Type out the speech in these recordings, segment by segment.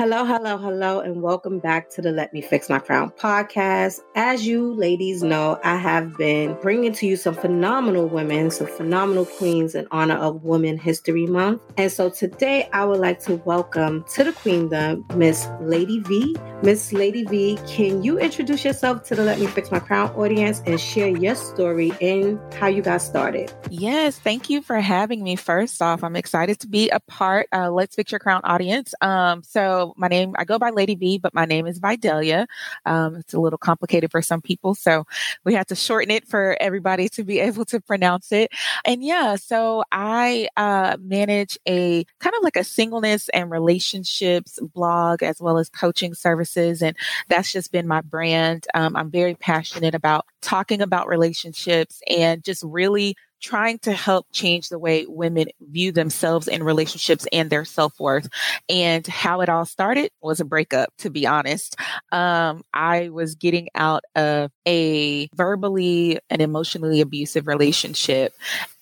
Hello, hello, hello, and welcome back to the Let Me Fix My Crown podcast. As you ladies know, I have been bringing to you some phenomenal women, some phenomenal queens in honor of Women History Month. And so today I would like to welcome to the queendom Miss Lady V. Miss Lady V, can you introduce yourself to the Let Me Fix My Crown audience and share your story and how you got started? Yes, thank you for having me. First off, I'm excited to be a part. Uh, Let's Fix Your Crown audience. Um, so my name, I go by Lady V, but my name is Videllia. Um, it's a little complicated for some people. So we have to shorten it for everybody to be able to pronounce it. And yeah, so I uh, manage a kind of like a singleness and relationships blog as well as coaching services. And that's just been my brand. Um, I'm very passionate about talking about relationships and just really trying to help change the way women view themselves in relationships and their self worth. And how it all started was a breakup, to be honest. Um, I was getting out of a verbally and emotionally abusive relationship.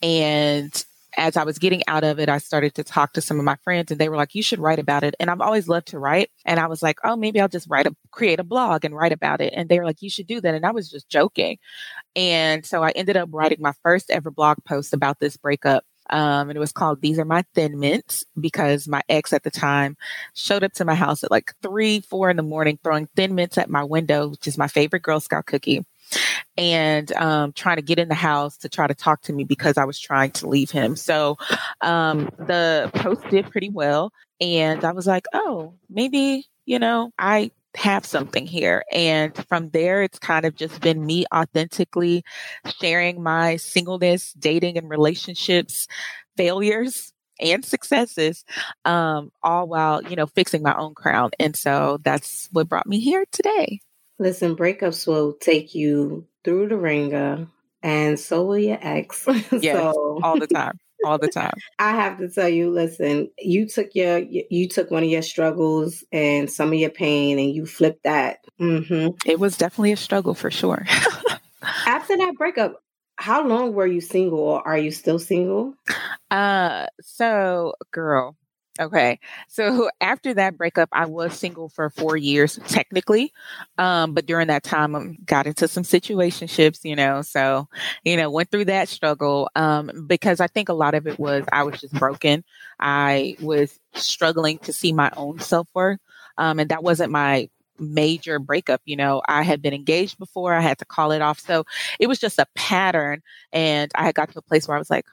And as I was getting out of it, I started to talk to some of my friends and they were like, you should write about it. And I've always loved to write. And I was like, oh, maybe I'll just write a, create a blog and write about it. And they were like, you should do that. And I was just joking. And so I ended up writing my first ever blog post about this breakup. Um, and it was called These Are My Thin Mints because my ex at the time showed up to my house at like three, four in the morning, throwing thin mints at my window, which is my favorite Girl Scout cookie and um, trying to get in the house to try to talk to me because I was trying to leave him. So um, the post did pretty well. And I was like, oh, maybe, you know, I have something here. And from there, it's kind of just been me authentically sharing my singleness, dating, and relationships failures and successes, um, all while, you know, fixing my own crown. And so that's what brought me here today. Listen, breakups will take you through the ringer, and so will your ex. Yes, so, all the time. All the time. I have to tell you, listen, you took your you took one of your struggles and some of your pain and you flipped that. Mm-hmm. It was definitely a struggle for sure. After that breakup, how long were you single or are you still single? Uh so girl, Okay. So after that breakup, I was single for four years, technically. Um, but during that time, I um, got into some situationships, you know, so, you know, went through that struggle. Um, because I think a lot of it was I was just broken. I was struggling to see my own self worth. Um, and that wasn't my major breakup. You know, I had been engaged before, I had to call it off. So it was just a pattern. And I had got to a place where I was like,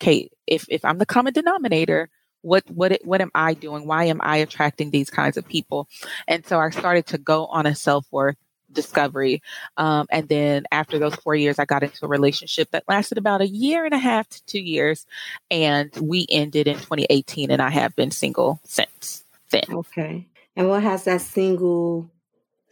okay, if, if I'm the common denominator, what what what am i doing? Why am i attracting these kinds of people? And so i started to go on a self-worth discovery um, and then after those four years i got into a relationship that lasted about a year and a half to two years and we ended in 2018 and i have been single since then. Okay. And what has that single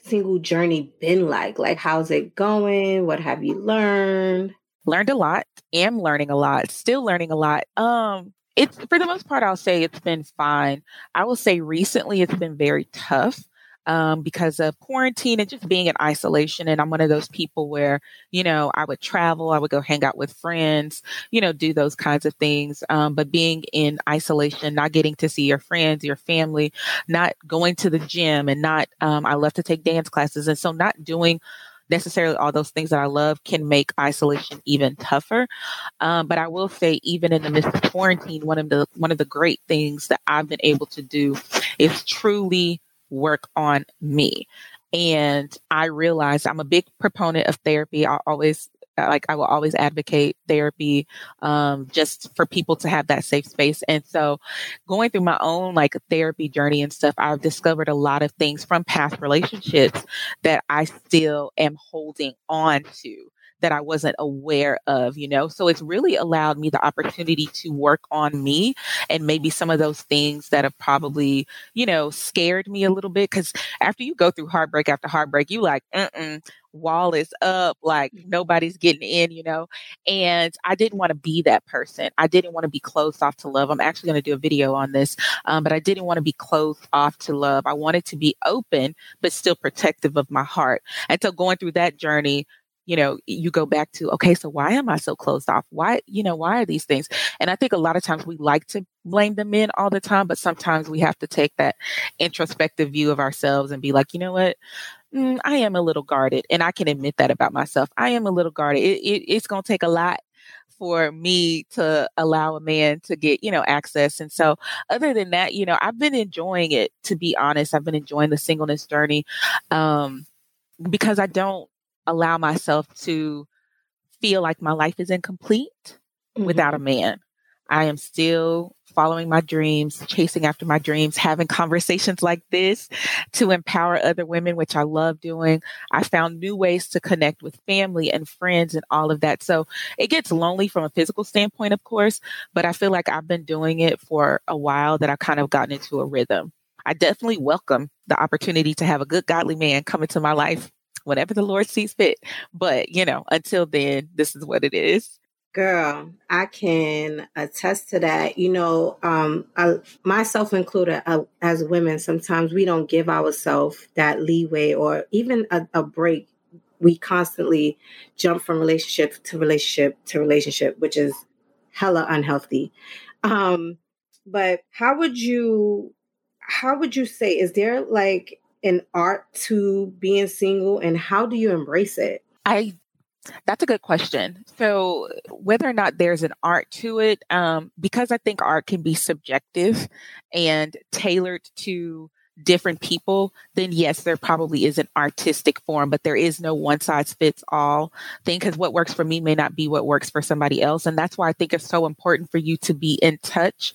single journey been like? Like how's it going? What have you learned? Learned a lot am learning a lot still learning a lot. Um it's for the most part, I'll say it's been fine. I will say recently it's been very tough um, because of quarantine and just being in isolation. And I'm one of those people where, you know, I would travel, I would go hang out with friends, you know, do those kinds of things. Um, but being in isolation, not getting to see your friends, your family, not going to the gym, and not, um, I love to take dance classes. And so not doing necessarily all those things that I love can make isolation even tougher. Um, but I will say, even in the midst of quarantine, one of the one of the great things that I've been able to do is truly work on me. And I realized I'm a big proponent of therapy. I always like I will always advocate therapy um, just for people to have that safe space. And so going through my own like therapy journey and stuff, I've discovered a lot of things from past relationships that I still am holding on to that I wasn't aware of, you know? So it's really allowed me the opportunity to work on me and maybe some of those things that have probably, you know, scared me a little bit. Cause after you go through heartbreak after heartbreak, you like, mm wall is up, like nobody's getting in, you know? And I didn't want to be that person. I didn't want to be closed off to love. I'm actually going to do a video on this, um, but I didn't want to be closed off to love. I wanted to be open, but still protective of my heart. And so going through that journey, you know, you go back to, okay, so why am I so closed off? Why, you know, why are these things? And I think a lot of times we like to blame the men all the time, but sometimes we have to take that introspective view of ourselves and be like, you know what? Mm, I am a little guarded. And I can admit that about myself. I am a little guarded. It, it, it's going to take a lot for me to allow a man to get, you know, access. And so other than that, you know, I've been enjoying it to be honest. I've been enjoying the singleness journey. Um, because I don't allow myself to feel like my life is incomplete mm-hmm. without a man. I am still following my dreams, chasing after my dreams, having conversations like this to empower other women, which I love doing. I found new ways to connect with family and friends and all of that. So it gets lonely from a physical standpoint, of course, but I feel like I've been doing it for a while that I've kind of gotten into a rhythm. I definitely welcome the opportunity to have a good, godly man come into my life whenever the Lord sees fit. But, you know, until then, this is what it is. Girl, I can attest to that. You know, um, I, myself included, uh, as women, sometimes we don't give ourselves that leeway or even a, a break. We constantly jump from relationship to relationship to relationship, which is hella unhealthy. Um, but how would you, how would you say, is there like an art to being single and how do you embrace it? I that's a good question. So, whether or not there's an art to it, um, because I think art can be subjective and tailored to different people, then yes, there probably is an artistic form, but there is no one size fits all thing because what works for me may not be what works for somebody else. And that's why I think it's so important for you to be in touch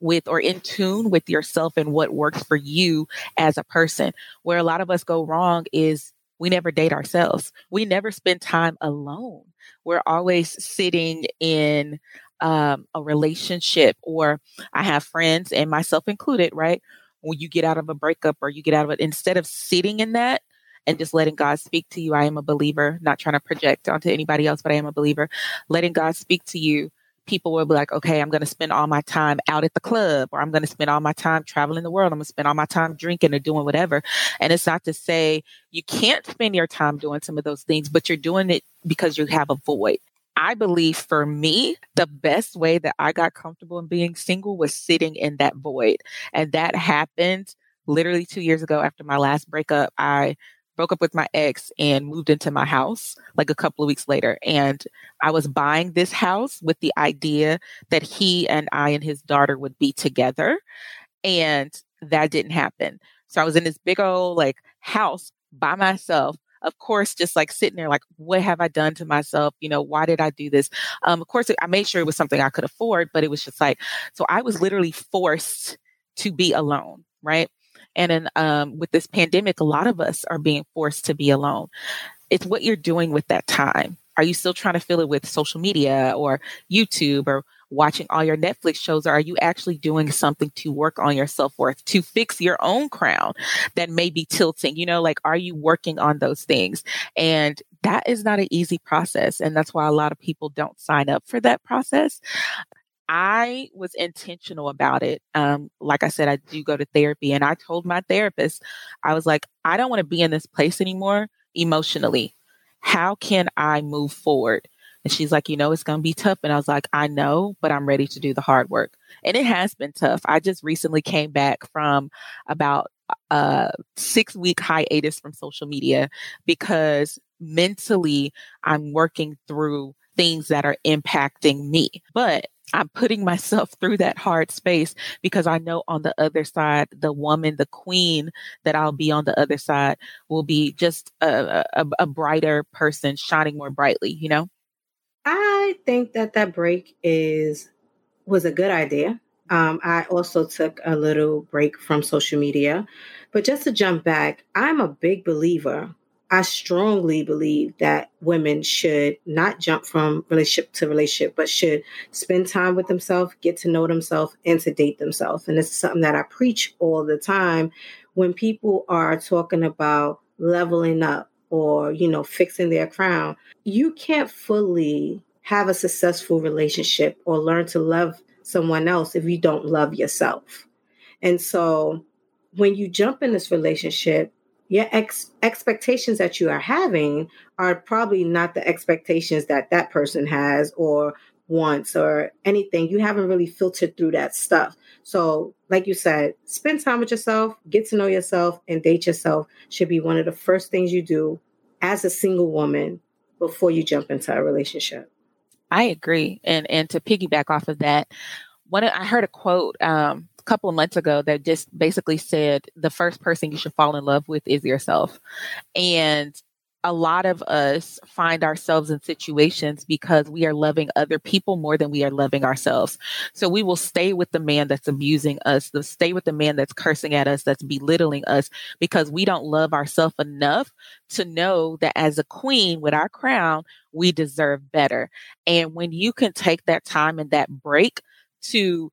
with or in tune with yourself and what works for you as a person. Where a lot of us go wrong is we never date ourselves. We never spend time alone. We're always sitting in um, a relationship, or I have friends and myself included, right? When you get out of a breakup or you get out of it, instead of sitting in that and just letting God speak to you, I am a believer, not trying to project onto anybody else, but I am a believer. Letting God speak to you people will be like, okay, I'm going to spend all my time out at the club or I'm going to spend all my time traveling the world. I'm going to spend all my time drinking or doing whatever. And it's not to say you can't spend your time doing some of those things, but you're doing it because you have a void. I believe for me, the best way that I got comfortable in being single was sitting in that void. And that happened literally two years ago after my last breakup. I broke up with my ex and moved into my house like a couple of weeks later. And I was buying this house with the idea that he and I and his daughter would be together. And that didn't happen. So I was in this big old like house by myself. Of course, just like sitting there, like, what have I done to myself? You know, why did I do this? Um, of course, I made sure it was something I could afford, but it was just like, so I was literally forced to be alone, right? And then um, with this pandemic, a lot of us are being forced to be alone. It's what you're doing with that time. Are you still trying to fill it with social media or YouTube or watching all your Netflix shows? Or are you actually doing something to work on your self worth, to fix your own crown that may be tilting? You know, like, are you working on those things? And that is not an easy process. And that's why a lot of people don't sign up for that process. I was intentional about it. Um, like I said, I do go to therapy, and I told my therapist, I was like, I don't want to be in this place anymore emotionally. How can I move forward? And she's like, you know, it's going to be tough. And I was like, I know, but I'm ready to do the hard work. And it has been tough. I just recently came back from about a six week hiatus from social media because mentally I'm working through things that are impacting me. But I'm putting myself through that hard space because I know on the other side, the woman, the queen that I'll be on the other side will be just a, a, a brighter person, shining more brightly, you know? I think that that break is was a good idea. Um, I also took a little break from social media. But just to jump back, I'm a big believer I strongly believe that women should not jump from relationship to relationship, but should spend time with themselves, get to know themselves, and to date themselves. And this is something that I preach all the time when people are talking about leveling up or, you know, fixing their crown. You can't fully have a successful relationship or learn to love someone else if you don't love yourself. And so when you jump in this relationship, your ex- expectations that you are having are probably not the expectations that that person has or wants or anything. You haven't really filtered through that stuff. So, like you said, spend time with yourself, get to know yourself, and date yourself should be one of the first things you do as a single woman before you jump into a relationship. I agree. And and to piggyback off of that, when I heard a quote um, couple of months ago that just basically said the first person you should fall in love with is yourself. And a lot of us find ourselves in situations because we are loving other people more than we are loving ourselves. So we will stay with the man that's abusing us, the stay with the man that's cursing at us, that's belittling us because we don't love ourselves enough to know that as a queen with our crown, we deserve better. And when you can take that time and that break to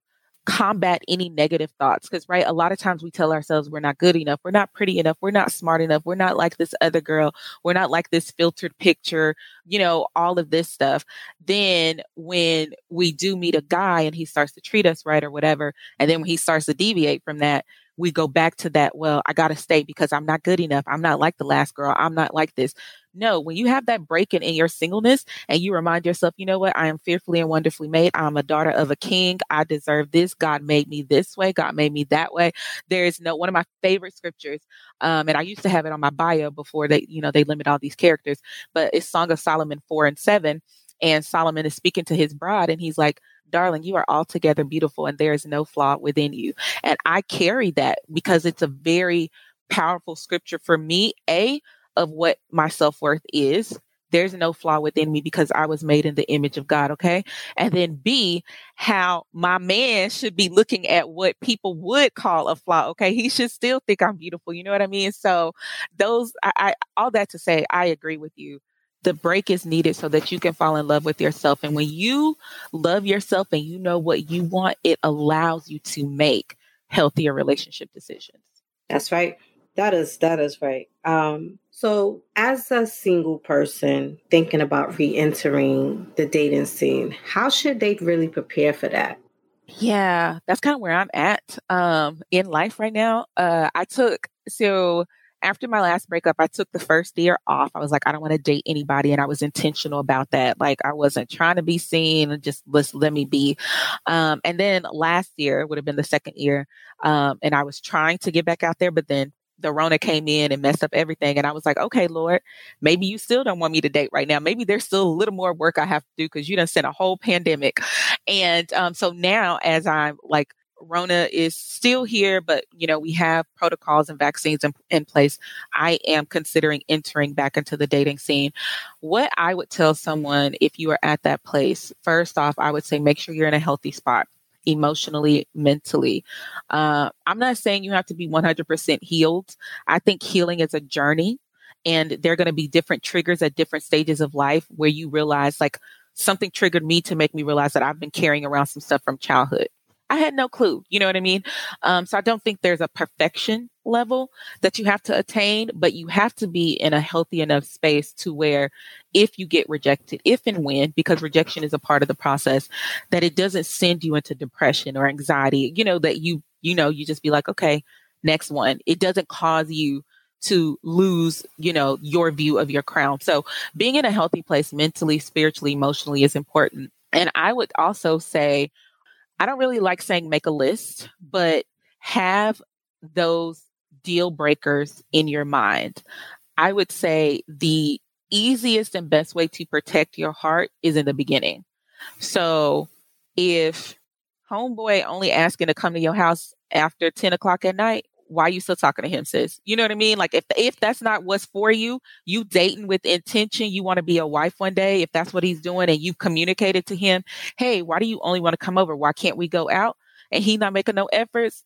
combat any negative thoughts because right a lot of times we tell ourselves we're not good enough we're not pretty enough we're not smart enough we're not like this other girl we're not like this filtered picture you know all of this stuff. Then when we do meet a guy and he starts to treat us right or whatever and then when he starts to deviate from that we go back to that well i got to stay because i'm not good enough i'm not like the last girl i'm not like this no, when you have that break in, in your singleness and you remind yourself, you know what, I am fearfully and wonderfully made. I'm a daughter of a king. I deserve this. God made me this way. God made me that way. There is no one of my favorite scriptures. Um, and I used to have it on my bio before they, you know, they limit all these characters, but it's Song of Solomon four and seven. And Solomon is speaking to his bride and he's like, darling, you are altogether beautiful and there is no flaw within you. And I carry that because it's a very powerful scripture for me. A, of what my self worth is. There's no flaw within me because I was made in the image of God. Okay. And then B, how my man should be looking at what people would call a flaw. Okay. He should still think I'm beautiful. You know what I mean? So those, I, I all that to say, I agree with you the break is needed so that you can fall in love with yourself. And when you love yourself and you know what you want, it allows you to make healthier relationship decisions. That's right. That is that is right. Um, so, as a single person thinking about re-entering the dating scene, how should they really prepare for that? Yeah, that's kind of where I'm at um, in life right now. Uh, I took so after my last breakup, I took the first year off. I was like, I don't want to date anybody, and I was intentional about that. Like, I wasn't trying to be seen; and just let let me be. Um, and then last year would have been the second year, um, and I was trying to get back out there, but then the Rona came in and messed up everything. And I was like, okay, Lord, maybe you still don't want me to date right now. Maybe there's still a little more work I have to do because you done sent a whole pandemic. And um, so now, as I'm like, Rona is still here, but you know we have protocols and vaccines in, in place. I am considering entering back into the dating scene. What I would tell someone if you are at that place, first off, I would say make sure you're in a healthy spot emotionally, mentally. Uh, I'm not saying you have to be 100% healed. I think healing is a journey, and there are going to be different triggers at different stages of life where you realize, like, something triggered me to make me realize that I've been carrying around some stuff from childhood. I had no clue. You know what I mean? Um, so I don't think there's a perfection level that you have to attain, but you have to be in a healthy enough space to where if you get rejected, if and when, because rejection is a part of the process, that it doesn't send you into depression or anxiety, you know, that you, you know, you just be like, okay, next one. It doesn't cause you to lose, you know, your view of your crown. So being in a healthy place mentally, spiritually, emotionally is important. And I would also say, I don't really like saying make a list, but have those deal breakers in your mind. I would say the easiest and best way to protect your heart is in the beginning. So if homeboy only asking to come to your house after 10 o'clock at night, why are you still talking to him, sis? You know what I mean? Like if if that's not what's for you, you dating with intention, you want to be a wife one day, if that's what he's doing, and you've communicated to him, hey, why do you only want to come over? Why can't we go out? And he not making no efforts,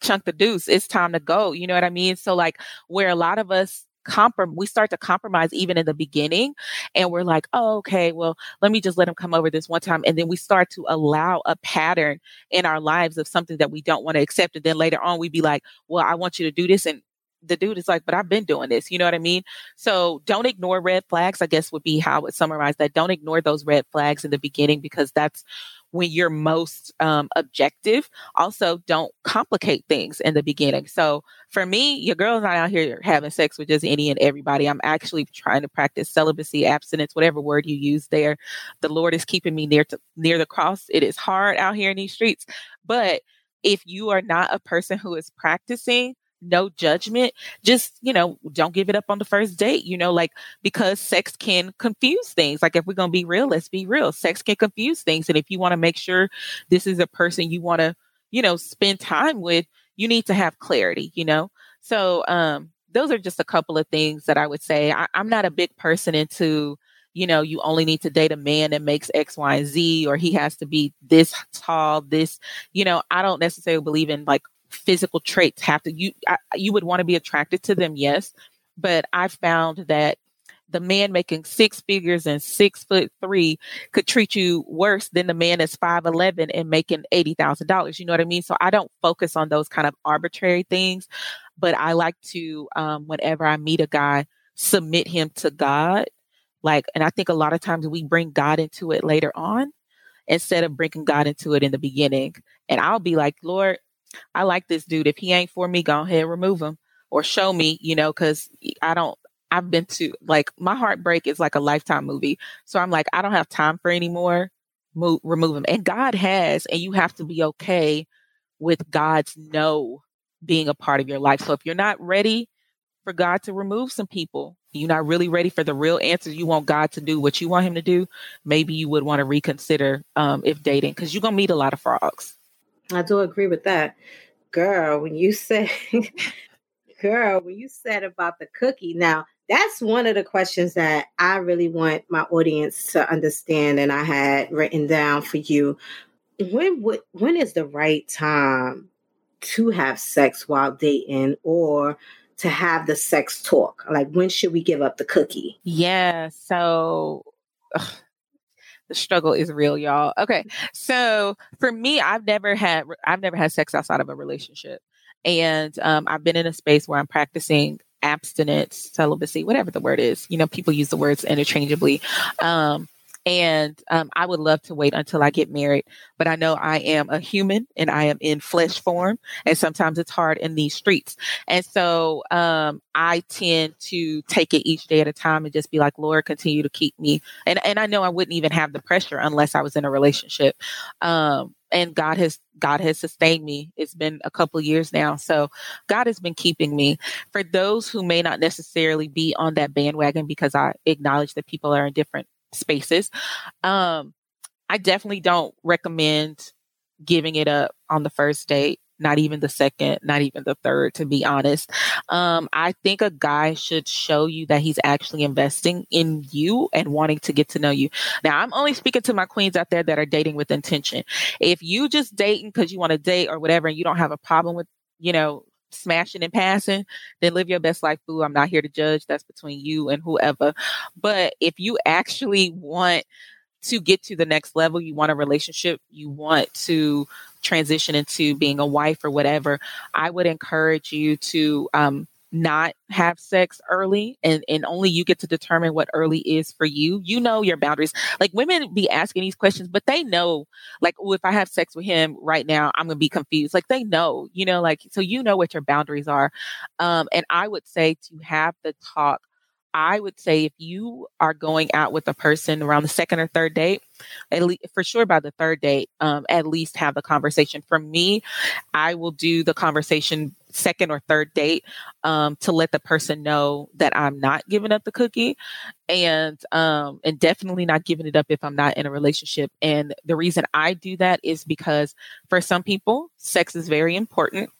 chunk the deuce. It's time to go. You know what I mean? So like where a lot of us comprom we start to compromise even in the beginning and we're like oh okay well let me just let him come over this one time and then we start to allow a pattern in our lives of something that we don't want to accept and then later on we'd be like well i want you to do this and the dude is like, but I've been doing this. You know what I mean? So don't ignore red flags, I guess would be how I would summarize that. Don't ignore those red flags in the beginning because that's when you're most um, objective. Also, don't complicate things in the beginning. So for me, your girl's not out here having sex with just any and everybody. I'm actually trying to practice celibacy, abstinence, whatever word you use there. The Lord is keeping me near to near the cross. It is hard out here in these streets, but if you are not a person who is practicing no judgment. Just you know don't give it up on the first date you know like because sex can confuse things. Like if we're going to be real let's be real. Sex can confuse things. And if you want to make sure this is a person you want to you know spend time with you need to have clarity you know? So um those are just a couple of things that i would say. I, i'm not a big person into you know, you only need to date a man that makes X, Y, and Z, or he has to be this tall, this, you know, I don't necessarily believe in like physical traits have to you I, you would want to be attracted to them yes but i found that the man making six figures and six foot three could treat you worse than the man that's 5'11 and making $80,000. You know what I mean? So I don't focus on those kind of arbitrary things, but I like to, um, whenever I meet a guy, submit him to God. Like, and I think a lot of times we bring God into it later on instead of bringing God into it in the beginning. And I'll be like, Lord, I like this dude. If he ain't for me, go ahead, remove him or show me, you know, because I don't, I've been to like my heartbreak is like a lifetime movie. So I'm like, I don't have time for anymore. Move, remove him. And God has, and you have to be okay with God's no being a part of your life. So if you're not ready for God to remove some people, you're not really ready for the real answer. You want God to do what you want him to do. Maybe you would want to reconsider um, if dating because you're to meet a lot of frogs. I do agree with that. Girl, when you said, girl, when you said about the cookie, now that's one of the questions that I really want my audience to understand, and I had written down for you. When would when is the right time to have sex while dating, or to have the sex talk? Like when should we give up the cookie? Yeah. So. Ugh the struggle is real, y'all. Okay. So for me, I've never had I've never had sex outside of a relationship. And um, I've been in a space where I'm practicing abstinence, celibacy, whatever the word is. You know, people use the words interchangeably. Um, and um, I would love to wait until I get married, but I know I am a human and I am in flesh form, and sometimes it's hard in these streets. And so um, I tend to take it each day at a time and just be like, Lord, continue to keep me. And and I know I wouldn't even have the pressure unless I was in a relationship. Um, and God has God has sustained me. It's been a couple years now. So God has been keeping me. For those who may not necessarily be on that bandwagon because I acknowledge that people are in different spaces. Um, I definitely don't recommend giving it up on the first date, not even the second, not even the third, to be honest. Um, I think a guy should show you that he's actually investing in you and wanting to get to know you. Now, I'm only speaking to my queens out there that are dating with intention. If you just dating because you want to date or whatever, and you don't have a problem with, you know, smashing and passing, then live your best life, boo. I'm not here to judge. That's between you and whoever. But if you actually want to get to the next level, you want a relationship, you want to transition into being a wife or whatever, I would encourage you to um, not have sex early and, and only you get to determine what early is for you. You know your boundaries. Like women be asking these questions, but they know, like, oh, if I have sex with him right now, I'm gonna be confused. Like they know, you know, like so you know what your boundaries are. Um, and I would say to have the talk I would say if you are going out with a person around the second or third date, at least for sure by the third date, um, at least have the conversation. For me, I will do the conversation second or third date um, to let the person know that I'm not giving up the cookie, and um, and definitely not giving it up if I'm not in a relationship. And the reason I do that is because for some people, sex is very important.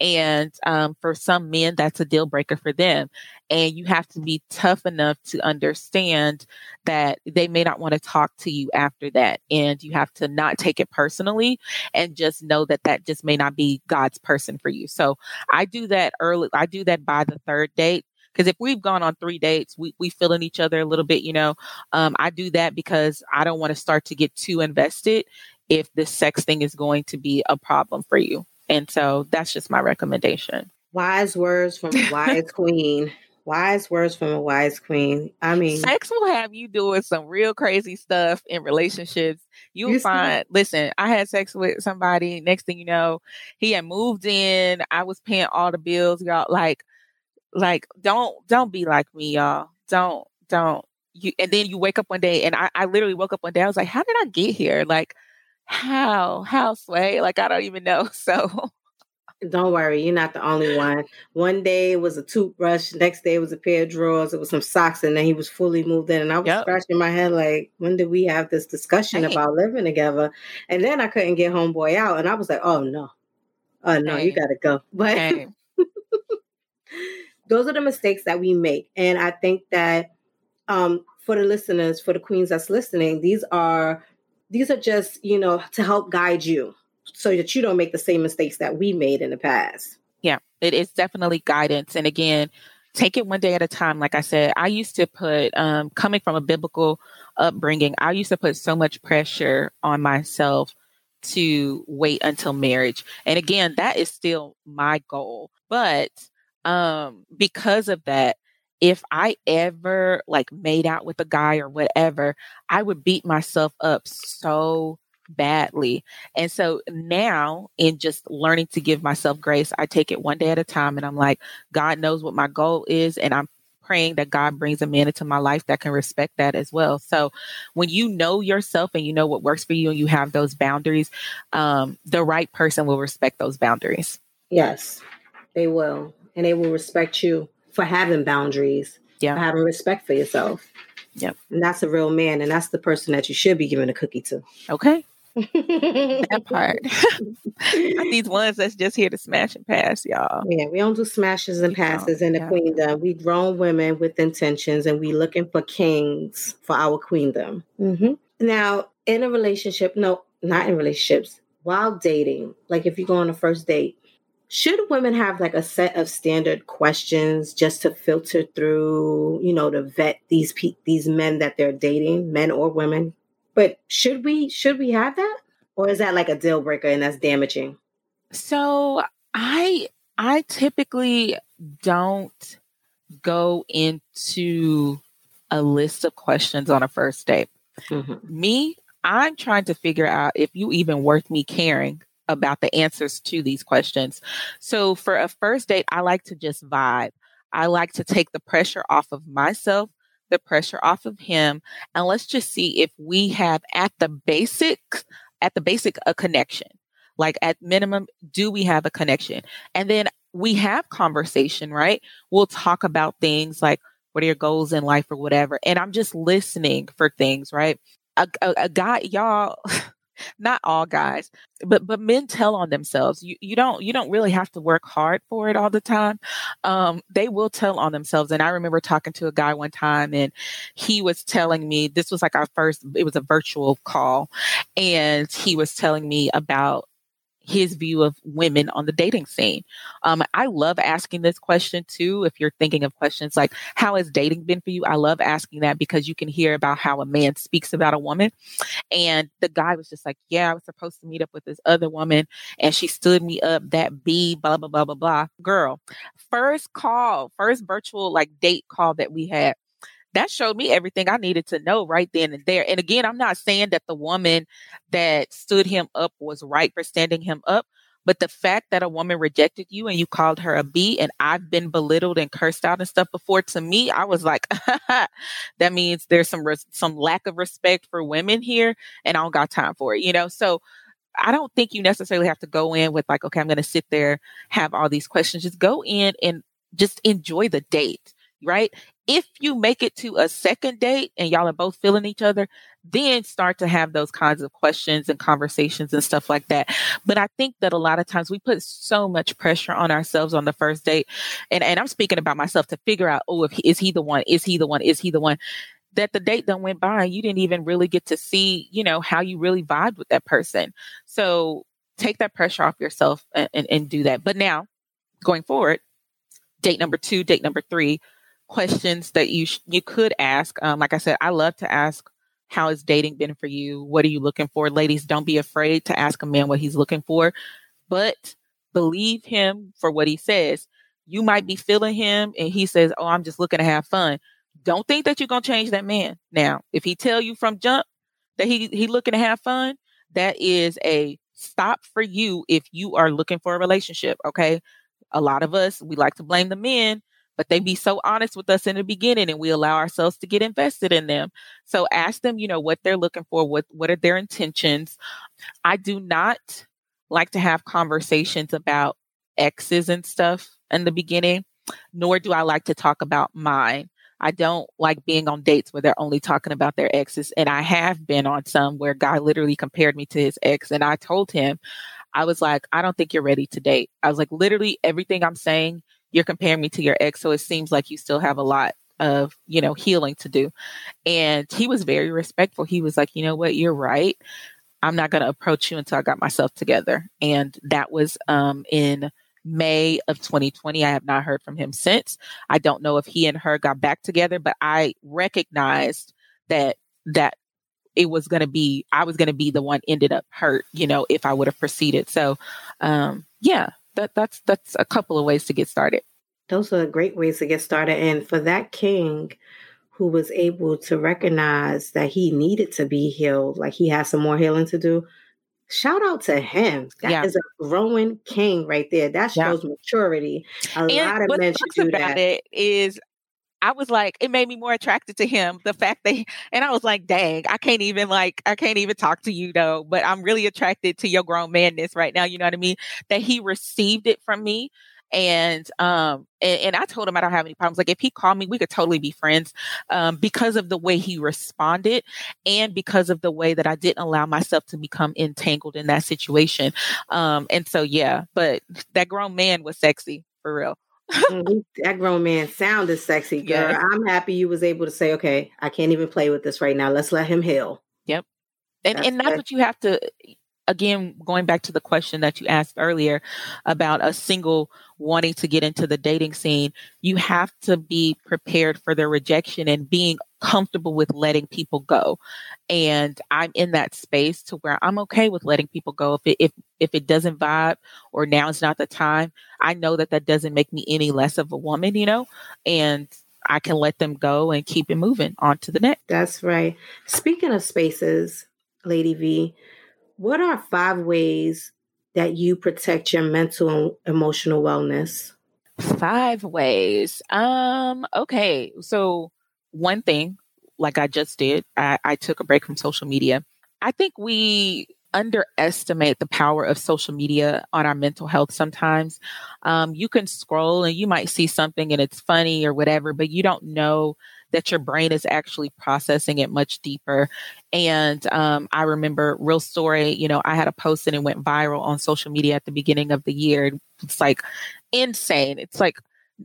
And um, for some men, that's a deal breaker for them. And you have to be tough enough to understand that they may not want to talk to you after that. And you have to not take it personally and just know that that just may not be God's person for you. So I do that early. I do that by the third date because if we've gone on three dates we we feeling each other a little bit you know um, i do that because i don't want to start to get too invested if the sex thing is going to be a problem for you and so that's just my recommendation. Wise words from a wise queen. Wise words from a wise queen. I mean, sex will have you doing some real crazy stuff in relationships. You'll you find, listen, I had sex with somebody. Next thing you know, he had moved in. I was paying all the bills. Y'all, like, like, don't, don't be like me, y'all. Don't, don't. You, and then you wake up one day, and I, I literally woke up one day. I was like, how did I get here? Like, how, how sway? Like, I don't even know. So, don't worry, you're not the only one. One day it was a toothbrush, next day it was a pair of drawers, it was some socks, and then he was fully moved in. And I was yep. scratching my head like, when did we have this discussion hey. about living together? And then I couldn't get homeboy out, and I was like, oh no, oh no, hey. you gotta go. But those are the mistakes that we make, and I think that um, for the listeners, for the queens that's listening, these are these are just you know to help guide you so that you don't make the same mistakes that we made in the past. Yeah, it is definitely guidance. And again, take it one day at a time. Like I said, I used to put, um, coming from a biblical upbringing, I used to put so much pressure on myself to wait until marriage. And again, that is still my goal. But um, because of that, if I ever like made out with a guy or whatever, I would beat myself up so badly. And so now, in just learning to give myself grace, I take it one day at a time and I'm like, God knows what my goal is. And I'm praying that God brings a man into my life that can respect that as well. So when you know yourself and you know what works for you and you have those boundaries, um, the right person will respect those boundaries. Yes, they will. And they will respect you for having boundaries, yeah. for having respect for yourself. Yep. And that's a real man. And that's the person that you should be giving a cookie to. Okay that part. these ones that's just here to smash and pass, y'all. Yeah, we don't do smashes and passes in the yeah. queendom. We grown women with intentions, and we looking for kings for our queendom. Mm-hmm. Now, in a relationship, no, not in relationships. While dating, like if you go on a first date, should women have like a set of standard questions just to filter through, you know, to vet these pe- these men that they're dating, men or women? But should we should we have that? Or is that like a deal breaker and that's damaging? So I I typically don't go into a list of questions on a first date. Mm-hmm. Me, I'm trying to figure out if you even worth me caring about the answers to these questions. So for a first date, I like to just vibe. I like to take the pressure off of myself the pressure off of him and let's just see if we have at the basic at the basic a connection. Like at minimum do we have a connection? And then we have conversation right? We'll talk about things like what are your goals in life or whatever. And i'm just listening for things right? A, a, a guy y'all not all guys, but but men tell on themselves. You you don't you don't really have to work hard for it all the time. Um, they will tell on themselves. And I remember talking to a guy one time, and he was telling me this was like our first. It was a virtual call, and he was telling me about his view of women on the dating scene. Um, I love asking this question too. If you're thinking of questions like, how has dating been for you? I love asking that because you can hear about how a man speaks about a woman. And the guy was just like, yeah, I was supposed to meet up with this other woman and she stood me up, that B, blah, blah, blah, blah, blah. Girl, first call, first virtual like date call that we had that showed me everything I needed to know right then and there. And again, I'm not saying that the woman that stood him up was right for standing him up, but the fact that a woman rejected you and you called her a B and I've been belittled and cursed out and stuff before to me, I was like, that means there's some res- some lack of respect for women here and I don't got time for it, you know? So I don't think you necessarily have to go in with like, okay, I'm going to sit there, have all these questions. Just go in and just enjoy the date right? If you make it to a second date and y'all are both feeling each other, then start to have those kinds of questions and conversations and stuff like that. But I think that a lot of times we put so much pressure on ourselves on the first date. And, and I'm speaking about myself to figure out, oh, if he, is he the one? Is he the one? Is he the one? That the date done went by and you didn't even really get to see, you know, how you really vibe with that person. So take that pressure off yourself and, and, and do that. But now going forward, date number two, date number three, questions that you sh- you could ask. Um, like I said, I love to ask, "How has dating been for you? What are you looking for?" Ladies, don't be afraid to ask a man what he's looking for, but believe him for what he says. you might be feeling him and he says, Oh, I'm just looking to have fun. Don't think that you're gonna change that man. Now, if he tell you from jump that he he looking to have fun, that is a stop for you if you are looking for a relationship. Okay. A lot of us, we like to blame the men, but they be so honest with us in the beginning and we allow ourselves to get invested in them. So ask them, you know, what they're looking for, what what are their intentions. I do not like to have conversations about exes and stuff in the beginning, nor do I like to talk about mine. I don't like being on dates where they're only talking about their exes. And I have been on some where guy literally compared me to his ex. And I told him, I was like, I don't think you're ready to date. I was like, literally everything I'm saying, you're comparing me to your ex. So it seems like you still have a lot of, you know, healing to do. And he was very respectful. He was like, you know what, you're right. I'm not going to approach you until I got myself together. And that was um, in May of 2020. I have not heard from him since. I don't know if he and her got back together, but I recognized that that it was going to be I was going to be the one ended up hurt, you know, if I would have proceeded. So, um, yeah, that that's that's a couple of ways to get started. Those are great ways to get started, and for that king who was able to recognize that he needed to be healed, like he has some more healing to do shout out to him. That yeah. is a growing king right there. That shows yeah. maturity. A and lot of men should do about that. It is I was like, it made me more attracted to him. The fact that, and I was like, dang, I can't even like, I can't even talk to you though, but I'm really attracted to your grown manness right now. You know what I mean? That he received it from me and um and, and, I told him I don't have any problems. Like if he called me, we could totally be friends um, because of the way he responded and because of the way that I didn't allow myself to become entangled in that situation. Um, and so yeah, but that grown man was sexy for real. Mm, that grown man sounded sexy, girl. I'm happy you was able to say, okay, I can't even play with this right now. Let's let him heal. Yep. And that's, and that's what you have to again, going back to the question that you asked earlier about a single wanting to get into the dating scene, you have to be prepared for the rejection and being comfortable with letting people go. And I'm in that space to where I'm okay with letting people go. If it, if, if it doesn't vibe or now is not the time, I know that that doesn't make me any less of a woman, you know, and I can let them go and keep it moving on to the next. That's right. Speaking of spaces, Lady V, what are five ways that you protect your mental and emotional wellness? Five ways. Um, okay. So one thing, like I just did, I, I took a break from social media. I think we underestimate the power of social media on our mental health sometimes. Um, you can scroll and you might see something and it's funny or whatever, but you don't know that your brain is actually processing it much deeper. And um, I remember real story, you know, I had a post and it went viral on social media at the beginning of the year. It's like insane. It's like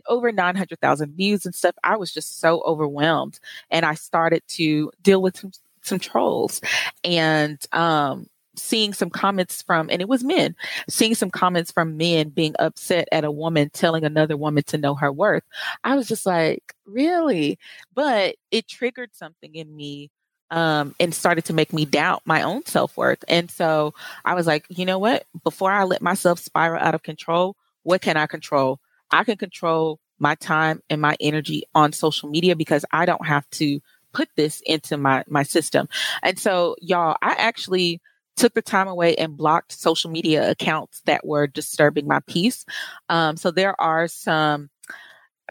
over 900,000 views and stuff. I was just so overwhelmed. And I started to deal with some, some trolls. And um, seeing some comments from, and it was men, seeing some comments from men being upset at a woman telling another woman to know her worth. I was just like, really? But it triggered something in me um, and started to make me doubt my own self worth. And so I was like, you know what? Before I let myself spiral out of control, what can I control? I can control my time and my energy on social media because I don't have to put this into my my system. And so y'all, I actually took the time away and blocked social media accounts that were disturbing my peace. Um, so there are some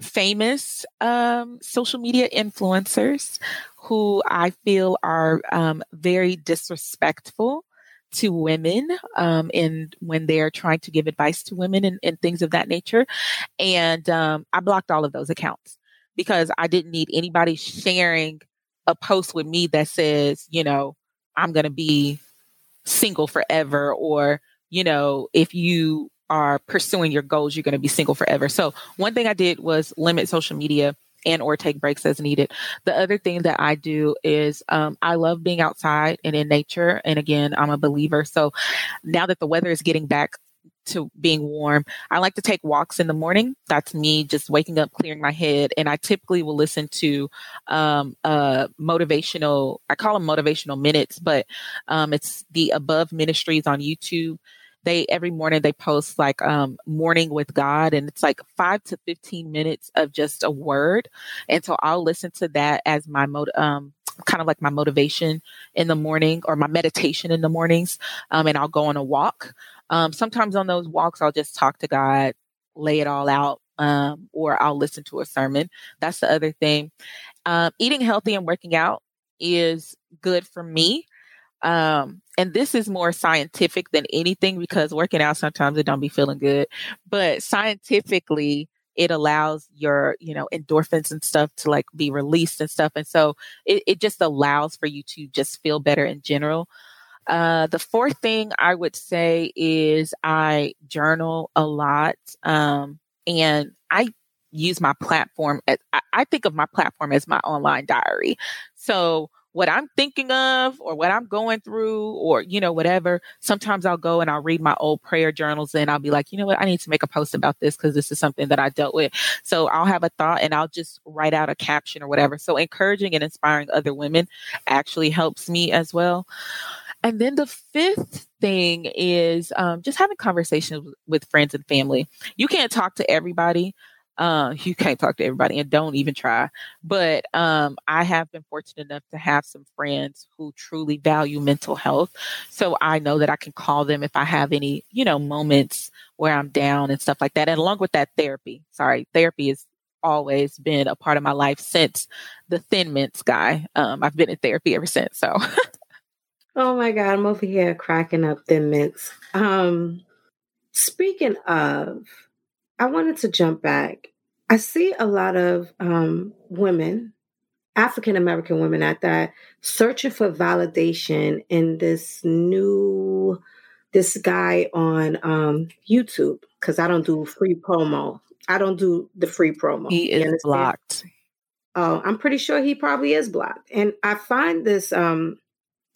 famous um, social media influencers who I feel are um, very disrespectful to women um, and when they're trying to give advice to women and, and things of that nature. And um, I blocked all of those accounts because I didn't need anybody sharing a post with me that says, you know, I'm going to be single forever or you know if you are pursuing your goals you're going to be single forever so one thing i did was limit social media and or take breaks as needed the other thing that i do is um, i love being outside and in nature and again i'm a believer so now that the weather is getting back to being warm. I like to take walks in the morning. That's me just waking up, clearing my head. And I typically will listen to um, uh, motivational, I call them motivational minutes, but um, it's the Above Ministries on YouTube. They every morning they post like um morning with God and it's like 5 to 15 minutes of just a word. And so I'll listen to that as my mode um kind of like my motivation in the morning or my meditation in the mornings. Um and I'll go on a walk. Um sometimes on those walks I'll just talk to God, lay it all out um, or I'll listen to a sermon. That's the other thing. Um, eating healthy and working out is good for me. Um, and this is more scientific than anything because working out sometimes it don't be feeling good, but scientifically it allows your, you know, endorphins and stuff to like be released and stuff. And so it, it just allows for you to just feel better in general. Uh, the fourth thing I would say is I journal a lot. Um, and I use my platform as, I think of my platform as my online diary. So what I'm thinking of or what I'm going through or, you know, whatever, sometimes I'll go and I'll read my old prayer journals and I'll be like, you know what, I need to make a post about this because this is something that I dealt with. So I'll have a thought and I'll just write out a caption or whatever. So encouraging and inspiring other women actually helps me as well. And then the fifth thing is um, just having conversations with friends and family. You can't talk to everybody, uh, you can't talk to everybody and don't even try. But um, I have been fortunate enough to have some friends who truly value mental health. So I know that I can call them if I have any, you know, moments where I'm down and stuff like that. And along with that, therapy. Sorry, therapy has always been a part of my life since the Thin Mints guy. Um, I've been in therapy ever since. So. oh my God, I'm over here cracking up Thin Mints. Um, speaking of, I wanted to jump back. I see a lot of um, women, African American women at that, searching for validation in this new, this guy on um, YouTube, because I don't do free promo. I don't do the free promo. He is blocked. Oh, I'm pretty sure he probably is blocked. And I find this um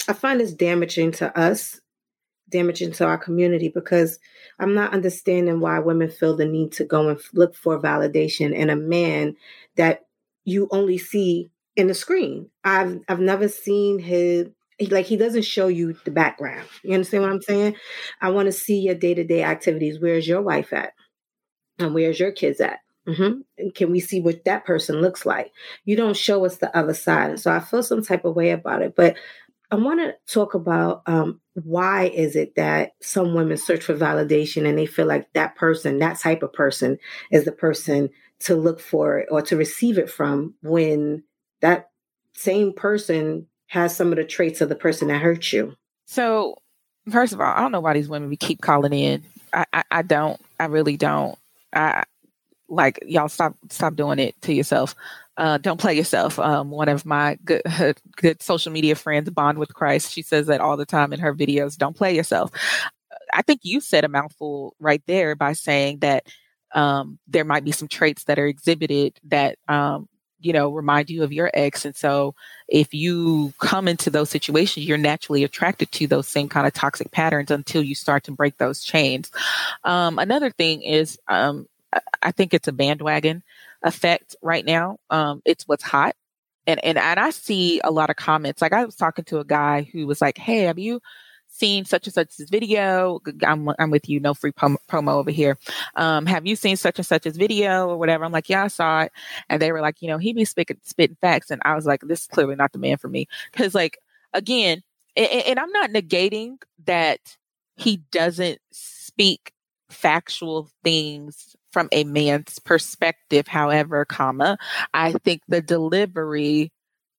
I find this damaging to us damaging to our community because I'm not understanding why women feel the need to go and look for validation in a man that you only see in the screen. I've I've never seen his like he doesn't show you the background. You understand what I'm saying? I want to see your day to day activities. Where's your wife at? And where's your kids at? Mm-hmm. Can we see what that person looks like? You don't show us the other side. And so I feel some type of way about it. But I want to talk about um, why is it that some women search for validation and they feel like that person, that type of person, is the person to look for or to receive it from when that same person has some of the traits of the person that hurt you. So, first of all, I don't know why these women we keep calling in. I, I, I don't. I really don't. I like y'all stop stop doing it to yourself. Uh, don't play yourself. Um, one of my good good social media friends, Bond with Christ, she says that all the time in her videos. Don't play yourself. I think you said a mouthful right there by saying that um, there might be some traits that are exhibited that um, you know remind you of your ex, and so if you come into those situations, you're naturally attracted to those same kind of toxic patterns until you start to break those chains. Um, another thing is, um, I think it's a bandwagon effect right now. Um, it's what's hot. And, and and I see a lot of comments. Like I was talking to a guy who was like, "Hey, have you seen such and such's video? I'm I'm with you. No free prom- promo over here. Um, have you seen such and such's video or whatever?" I'm like, "Yeah, I saw it." And they were like, "You know, he be spitting spitting facts," and I was like, "This is clearly not the man for me." Because like again, and, and I'm not negating that he doesn't speak factual things from a man's perspective. However, comma, I think the delivery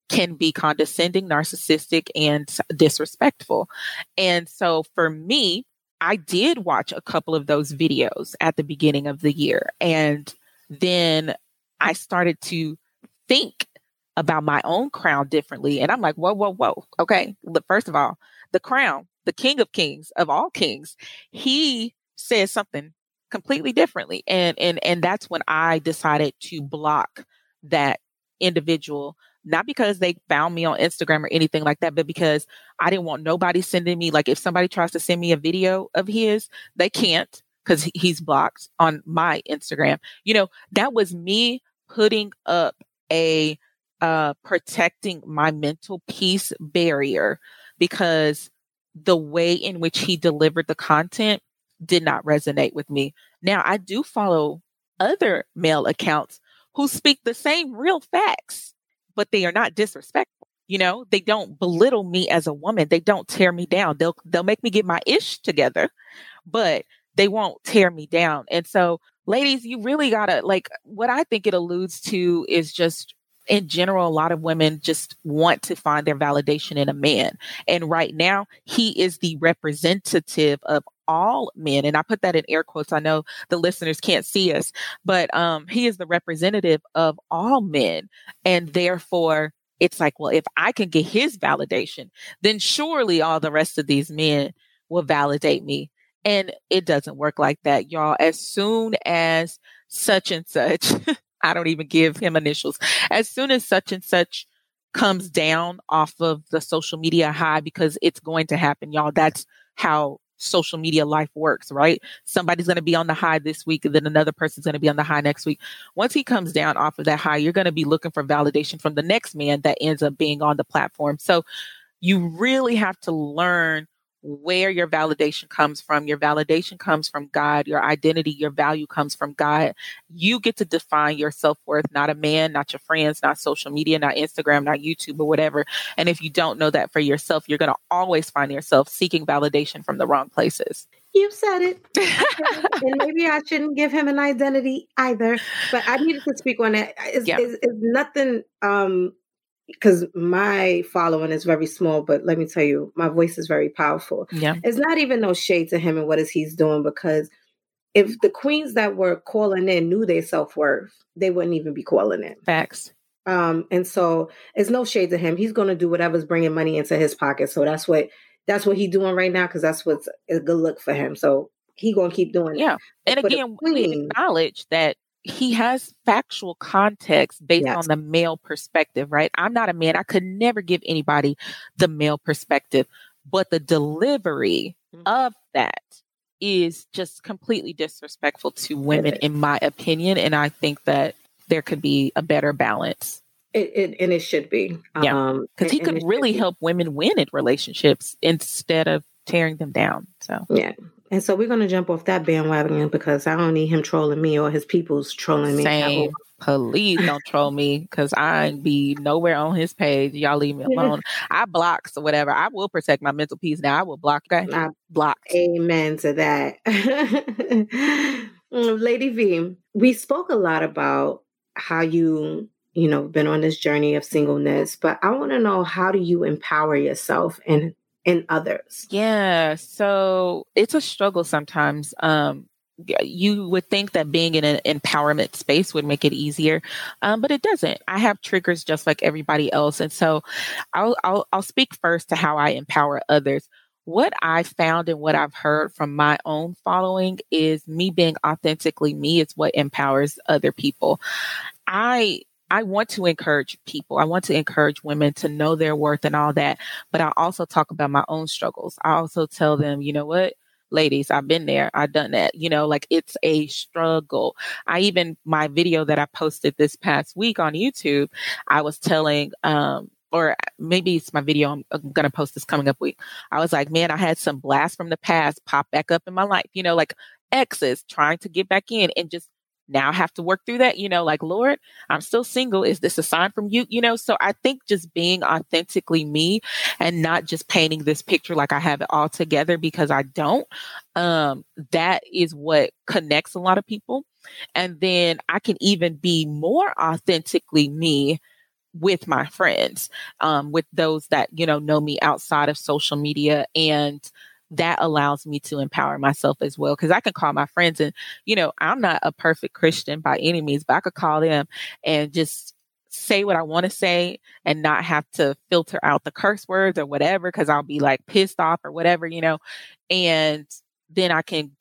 can be condescending, narcissistic, and disrespectful. And so for me, I did watch a couple of those videos at the beginning of the year. And then I started to think about my own crown differently. And I'm like, whoa, whoa, whoa. Okay. First of all, the crown, the king of kings of all kings, he says something completely differently. And and and that's when I decided to block that individual not because they found me on Instagram or anything like that, but because I didn't want nobody sending me like if somebody tries to send me a video of his, they can't because he's blocked on my Instagram. You know, that was me putting up a uh protecting my mental peace barrier because the way in which he delivered the content did not resonate with me. Now, I do follow other male accounts who speak the same real facts, but they are not disrespectful. You know, they don't belittle me as a woman. They don't tear me down. They'll they'll make me get my ish together, but they won't tear me down. And so, ladies, you really gotta like what I think it alludes to is just in general, a lot of women just want to find their validation in a man. And right now, he is the representative of all men. And I put that in air quotes. I know the listeners can't see us, but um, he is the representative of all men. And therefore, it's like, well, if I can get his validation, then surely all the rest of these men will validate me. And it doesn't work like that, y'all. As soon as such and such I don't even give him initials. As soon as such and such comes down off of the social media high, because it's going to happen, y'all. That's how social media life works, right? Somebody's going to be on the high this week, and then another person's going to be on the high next week. Once he comes down off of that high, you're going to be looking for validation from the next man that ends up being on the platform. So you really have to learn where your validation comes from. Your validation comes from God. Your identity, your value comes from God. You get to define your self worth, not a man, not your friends, not social media, not Instagram, not YouTube, or whatever. And if you don't know that for yourself, you're going to always find yourself seeking validation from the wrong places. You said it. and maybe I shouldn't give him an identity either, but I needed to speak on it. It's, yeah. it's, it's nothing um because my following is very small, but let me tell you, my voice is very powerful. Yeah. It's not even no shade to him and what is he's doing because if the queens that were calling in knew their self worth, they wouldn't even be calling in. Facts. Um, and so it's no shade to him. He's going to do whatever's bringing money into his pocket. So that's what that's what he's doing right now because that's what's a good look for him. So he going to keep doing it. yeah. It. And again, we acknowledge that he has factual context based yes. on the male perspective, right? I'm not a man. I could never give anybody the male perspective, but the delivery mm-hmm. of that is just completely disrespectful to women, in my opinion. And I think that there could be a better balance. It, it, and it should be. Yeah. Because um, he could really help women win in relationships instead of tearing them down. So, yeah. And so we're going to jump off that bandwagon because I don't need him trolling me or his people's trolling me. Same. Please don't troll me because I ain't be nowhere on his page. Y'all leave me alone. I block or whatever. I will protect my mental peace now. I will block. Okay? I block. Amen to that. Mm, Lady V, we spoke a lot about how you you know been on this journey of singleness but i want to know how do you empower yourself and in others? Yeah, so it's a struggle sometimes. Um, you would think that being in an empowerment space would make it easier, um, but it doesn't. I have triggers just like everybody else, and so I'll, I'll I'll speak first to how I empower others. What I found and what I've heard from my own following is me being authentically me is what empowers other people. I I want to encourage people. I want to encourage women to know their worth and all that. But I also talk about my own struggles. I also tell them, you know what? Ladies, I've been there. I've done that. You know, like it's a struggle. I even, my video that I posted this past week on YouTube, I was telling, um, or maybe it's my video I'm, I'm going to post this coming up week. I was like, man, I had some blast from the past pop back up in my life, you know, like exes trying to get back in and just now I have to work through that, you know, like, Lord, I'm still single. Is this a sign from you? You know, so I think just being authentically me and not just painting this picture like I have it all together because I don't, um, that is what connects a lot of people. And then I can even be more authentically me with my friends, um, with those that, you know, know me outside of social media and, that allows me to empower myself as well. Cause I can call my friends and, you know, I'm not a perfect Christian by any means, but I could call them and just say what I want to say and not have to filter out the curse words or whatever. Cause I'll be like pissed off or whatever, you know, and then I can,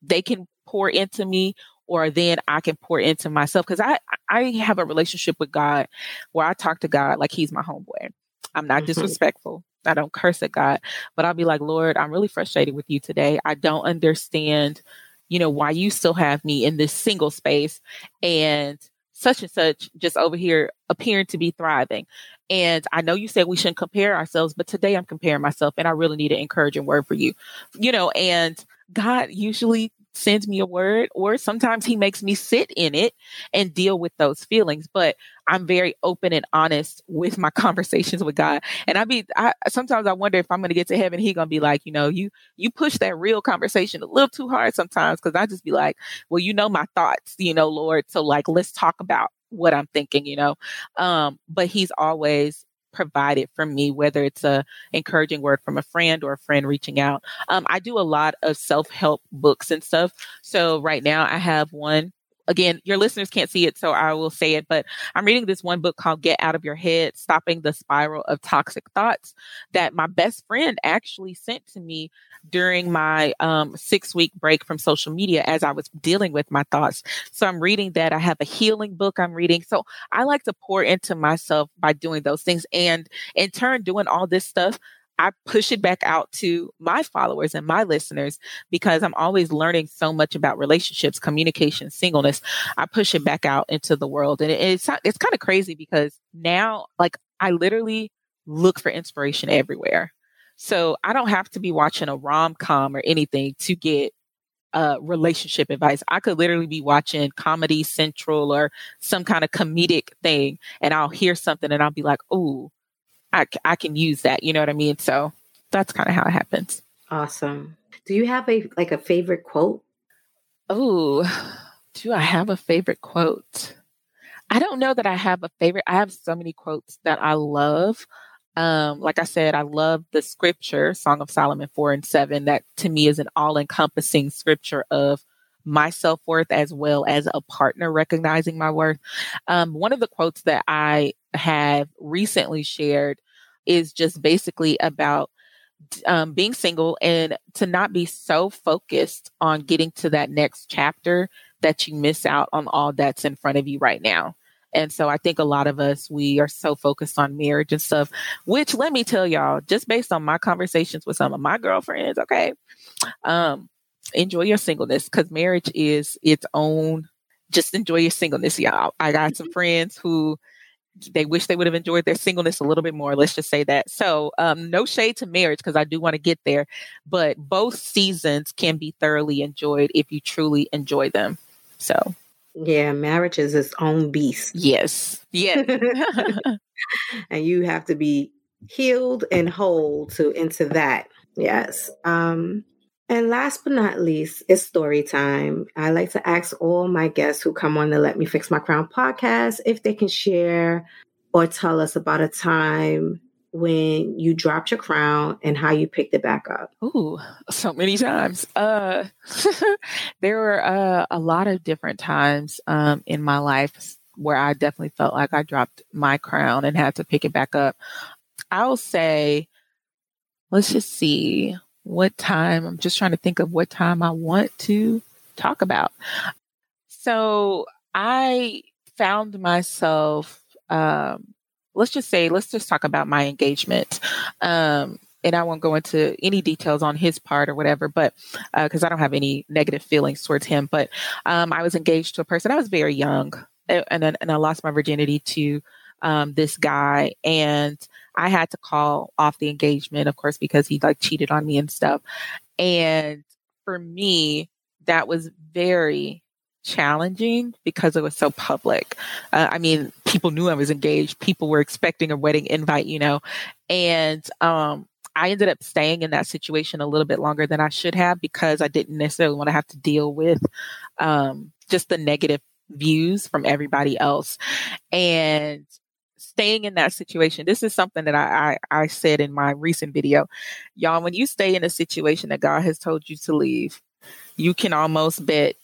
they can pour into me or then I can pour into myself. Cause I, I have a relationship with God where I talk to God like he's my homeboy. I'm not disrespectful. I don't curse at God, but I'll be like, Lord, I'm really frustrated with you today. I don't understand, you know, why you still have me in this single space and such and such just over here appearing to be thriving. And I know you said we shouldn't compare ourselves, but today I'm comparing myself and I really need an encouraging word for you, you know, and God usually sends me a word, or sometimes He makes me sit in it and deal with those feelings. But I'm very open and honest with my conversations with God. And I be, I sometimes I wonder if I'm going to get to heaven, He to be like, you know, you you push that real conversation a little too hard sometimes because I just be like, well, you know my thoughts, you know, Lord. So like, let's talk about what I'm thinking, you know. Um, but He's always provided for me, whether it's a encouraging word from a friend or a friend reaching out. Um, I do a lot of self help books and stuff. So right now I have one again, your listeners can't see it, so I will say it, but I'm reading this one book called Get Out of Your Head Stopping the Spiral of Toxic Thoughts that my best friend actually sent to me during my um, six week break from social media as I was dealing with my thoughts. So I'm reading that. I have a healing book I'm reading. So I like to pour into myself by doing those things. And in turn, doing all this stuff, I push it back out to my followers and my listeners because I'm always learning so much about relationships, communication, singleness. I push it back out into the world. And it's, it's kind of crazy because now, like, I literally look for inspiration everywhere. So I don't have to be watching a rom com or anything to get uh, relationship advice. I could literally be watching Comedy Central or some kind of comedic thing, and I'll hear something and I'll be like, "Ooh, I, I can use that. You know what I mean? So that's kind of how it happens. Awesome. Do you have a like a favorite quote? Oh, do I have a favorite quote? I don't know that I have a favorite. I have so many quotes that I love. Um, like I said, I love the scripture, Song of Solomon 4 and 7. That to me is an all encompassing scripture of my self worth as well as a partner recognizing my worth. Um, one of the quotes that I have recently shared is just basically about um, being single and to not be so focused on getting to that next chapter that you miss out on all that's in front of you right now. And so I think a lot of us, we are so focused on marriage and stuff, which let me tell y'all, just based on my conversations with some of my girlfriends, okay, um, enjoy your singleness because marriage is its own, just enjoy your singleness, y'all. I got some friends who they wish they would have enjoyed their singleness a little bit more. Let's just say that. So, um, no shade to marriage because I do want to get there, but both seasons can be thoroughly enjoyed if you truly enjoy them. So, yeah, marriage is its own beast. Yes, yes, and you have to be healed and whole to into that. Yes. Um, and last but not least, it's story time. I like to ask all my guests who come on the Let Me Fix My Crown podcast if they can share or tell us about a time when you dropped your crown and how you picked it back up. Ooh, so many times. Uh, there were uh, a lot of different times um, in my life where I definitely felt like I dropped my crown and had to pick it back up. I'll say, let's just see what time I'm just trying to think of what time I want to talk about. So I found myself, um, let's just say, let's just talk about my engagement. Um, and I won't go into any details on his part or whatever, but because uh, I don't have any negative feelings towards him. But um, I was engaged to a person. I was very young, and, and, and I lost my virginity to um, this guy, and I had to call off the engagement, of course, because he like cheated on me and stuff. And for me, that was very challenging because it was so public. Uh, I mean, people knew I was engaged. People were expecting a wedding invite, you know, and um, I ended up staying in that situation a little bit longer than I should have because I didn't necessarily want to have to deal with um, just the negative views from everybody else. And staying in that situation, this is something that I, I, I said in my recent video. Y'all, when you stay in a situation that God has told you to leave, you can almost bet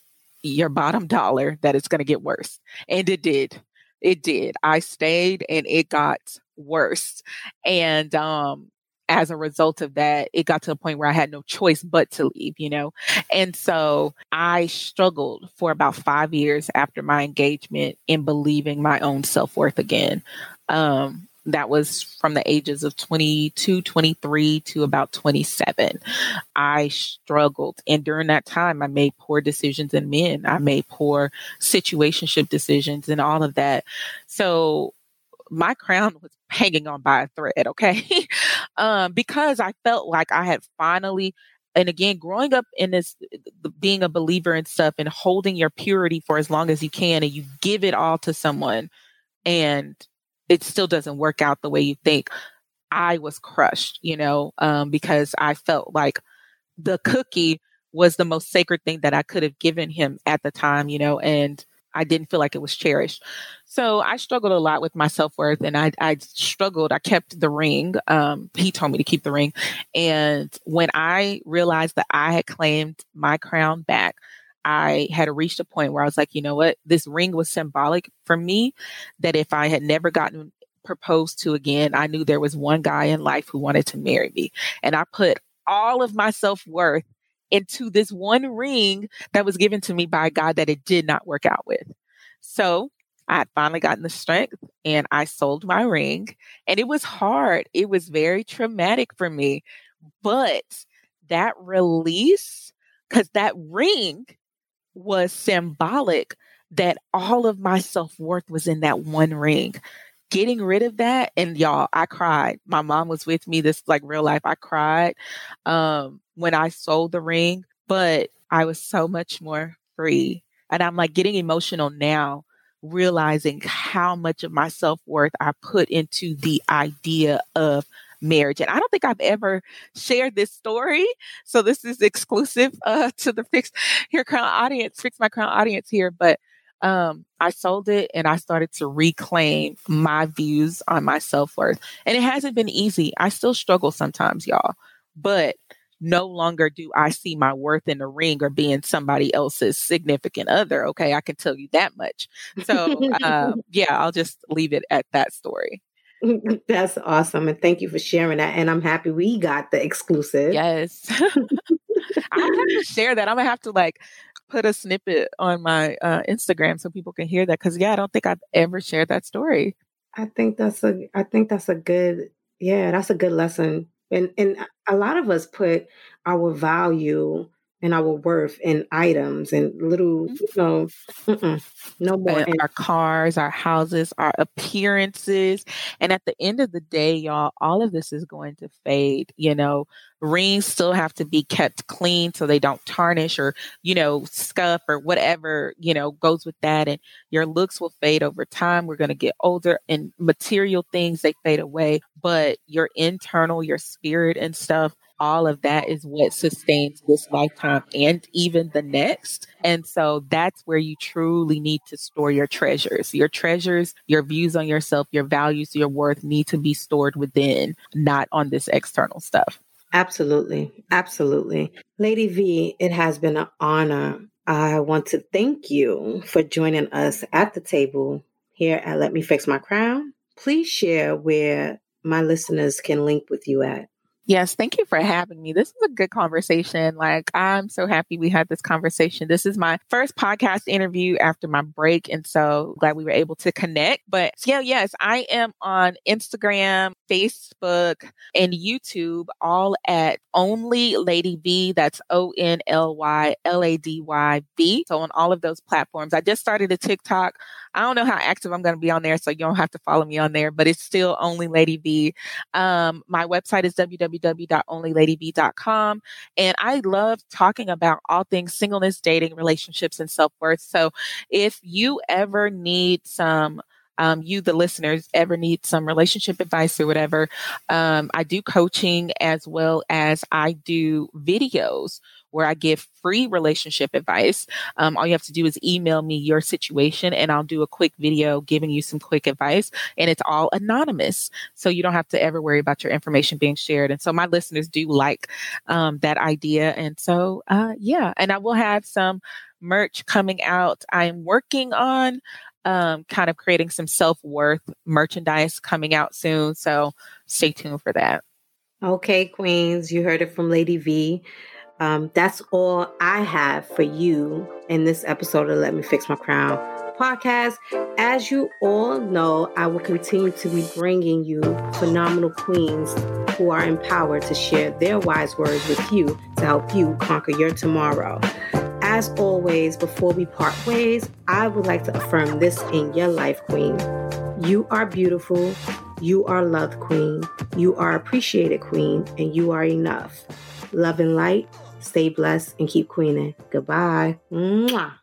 your bottom dollar that it's going to get worse. And it did. It did. I stayed and it got worse. And um as a result of that, it got to a point where I had no choice but to leave, you know? And so I struggled for about five years after my engagement in believing my own self worth again. Um, that was from the ages of 22, 23 to about 27. I struggled. And during that time, I made poor decisions in men. I made poor situationship decisions and all of that. So my crown was hanging on by a thread, okay? um, because I felt like I had finally and again, growing up in this, being a believer and stuff and holding your purity for as long as you can, and you give it all to someone and it still doesn't work out the way you think. I was crushed, you know, um, because I felt like the cookie was the most sacred thing that I could have given him at the time, you know, and I didn't feel like it was cherished. So I struggled a lot with my self worth and I, I struggled. I kept the ring. Um, he told me to keep the ring. And when I realized that I had claimed my crown back, I had reached a point where I was like, you know what? This ring was symbolic for me that if I had never gotten proposed to again, I knew there was one guy in life who wanted to marry me. And I put all of my self worth into this one ring that was given to me by God that it did not work out with. So I had finally gotten the strength and I sold my ring. And it was hard. It was very traumatic for me. But that release, because that ring was symbolic that all of my self worth was in that one ring. Getting rid of that and y'all i cried. My mom was with me this like real life i cried um when i sold the ring but i was so much more free. And i'm like getting emotional now realizing how much of my self-worth i put into the idea of marriage and i don't think i've ever shared this story so this is exclusive uh to the fix your crown audience fix my crown audience here but um, I sold it and I started to reclaim my views on my self worth. And it hasn't been easy. I still struggle sometimes, y'all, but no longer do I see my worth in the ring or being somebody else's significant other. Okay. I can tell you that much. So, uh, yeah, I'll just leave it at that story. That's awesome. And thank you for sharing that. And I'm happy we got the exclusive. Yes. I have to share that. I'm gonna have to like put a snippet on my uh, Instagram so people can hear that. Because yeah, I don't think I've ever shared that story. I think that's a. I think that's a good. Yeah, that's a good lesson. And and a lot of us put our value and our worth in items and little, mm-hmm. you know, no more. our cars, our houses, our appearances. And at the end of the day, y'all, all of this is going to fade. You know, rings still have to be kept clean so they don't tarnish or, you know, scuff or whatever, you know, goes with that. And your looks will fade over time. We're going to get older and material things, they fade away. But your internal, your spirit and stuff, all of that is what sustains this lifetime and even the next. And so that's where you truly need to store your treasures. Your treasures, your views on yourself, your values, your worth need to be stored within, not on this external stuff. Absolutely. Absolutely. Lady V, it has been an honor. I want to thank you for joining us at the table here at Let Me Fix My Crown. Please share where my listeners can link with you at. Yes, thank you for having me. This is a good conversation. Like, I'm so happy we had this conversation. This is my first podcast interview after my break. And so glad we were able to connect. But yeah, yes, I am on Instagram, Facebook, and YouTube, all at Only Lady V. That's O N L Y L A D Y V. So on all of those platforms. I just started a TikTok. I don't know how active I'm going to be on there, so you don't have to follow me on there, but it's still Only Lady V. Um, my website is www.onlyladyv.com. And I love talking about all things singleness, dating, relationships, and self worth. So if you ever need some um, you, the listeners, ever need some relationship advice or whatever, um, I do coaching as well as I do videos where I give free relationship advice. Um, all you have to do is email me your situation and I'll do a quick video giving you some quick advice. And it's all anonymous. So you don't have to ever worry about your information being shared. And so my listeners do like um, that idea. And so, uh, yeah, and I will have some merch coming out. I'm working on um, kind of creating some self worth merchandise coming out soon. So stay tuned for that. Okay, Queens, you heard it from Lady V. Um, that's all I have for you in this episode of Let Me Fix My Crown podcast. As you all know, I will continue to be bringing you phenomenal queens who are empowered to share their wise words with you to help you conquer your tomorrow. As always, before we part ways, I would like to affirm this in your life, Queen. You are beautiful. You are loved, Queen. You are appreciated, Queen, and you are enough. Love and light. Stay blessed and keep queening. Goodbye. Mwah.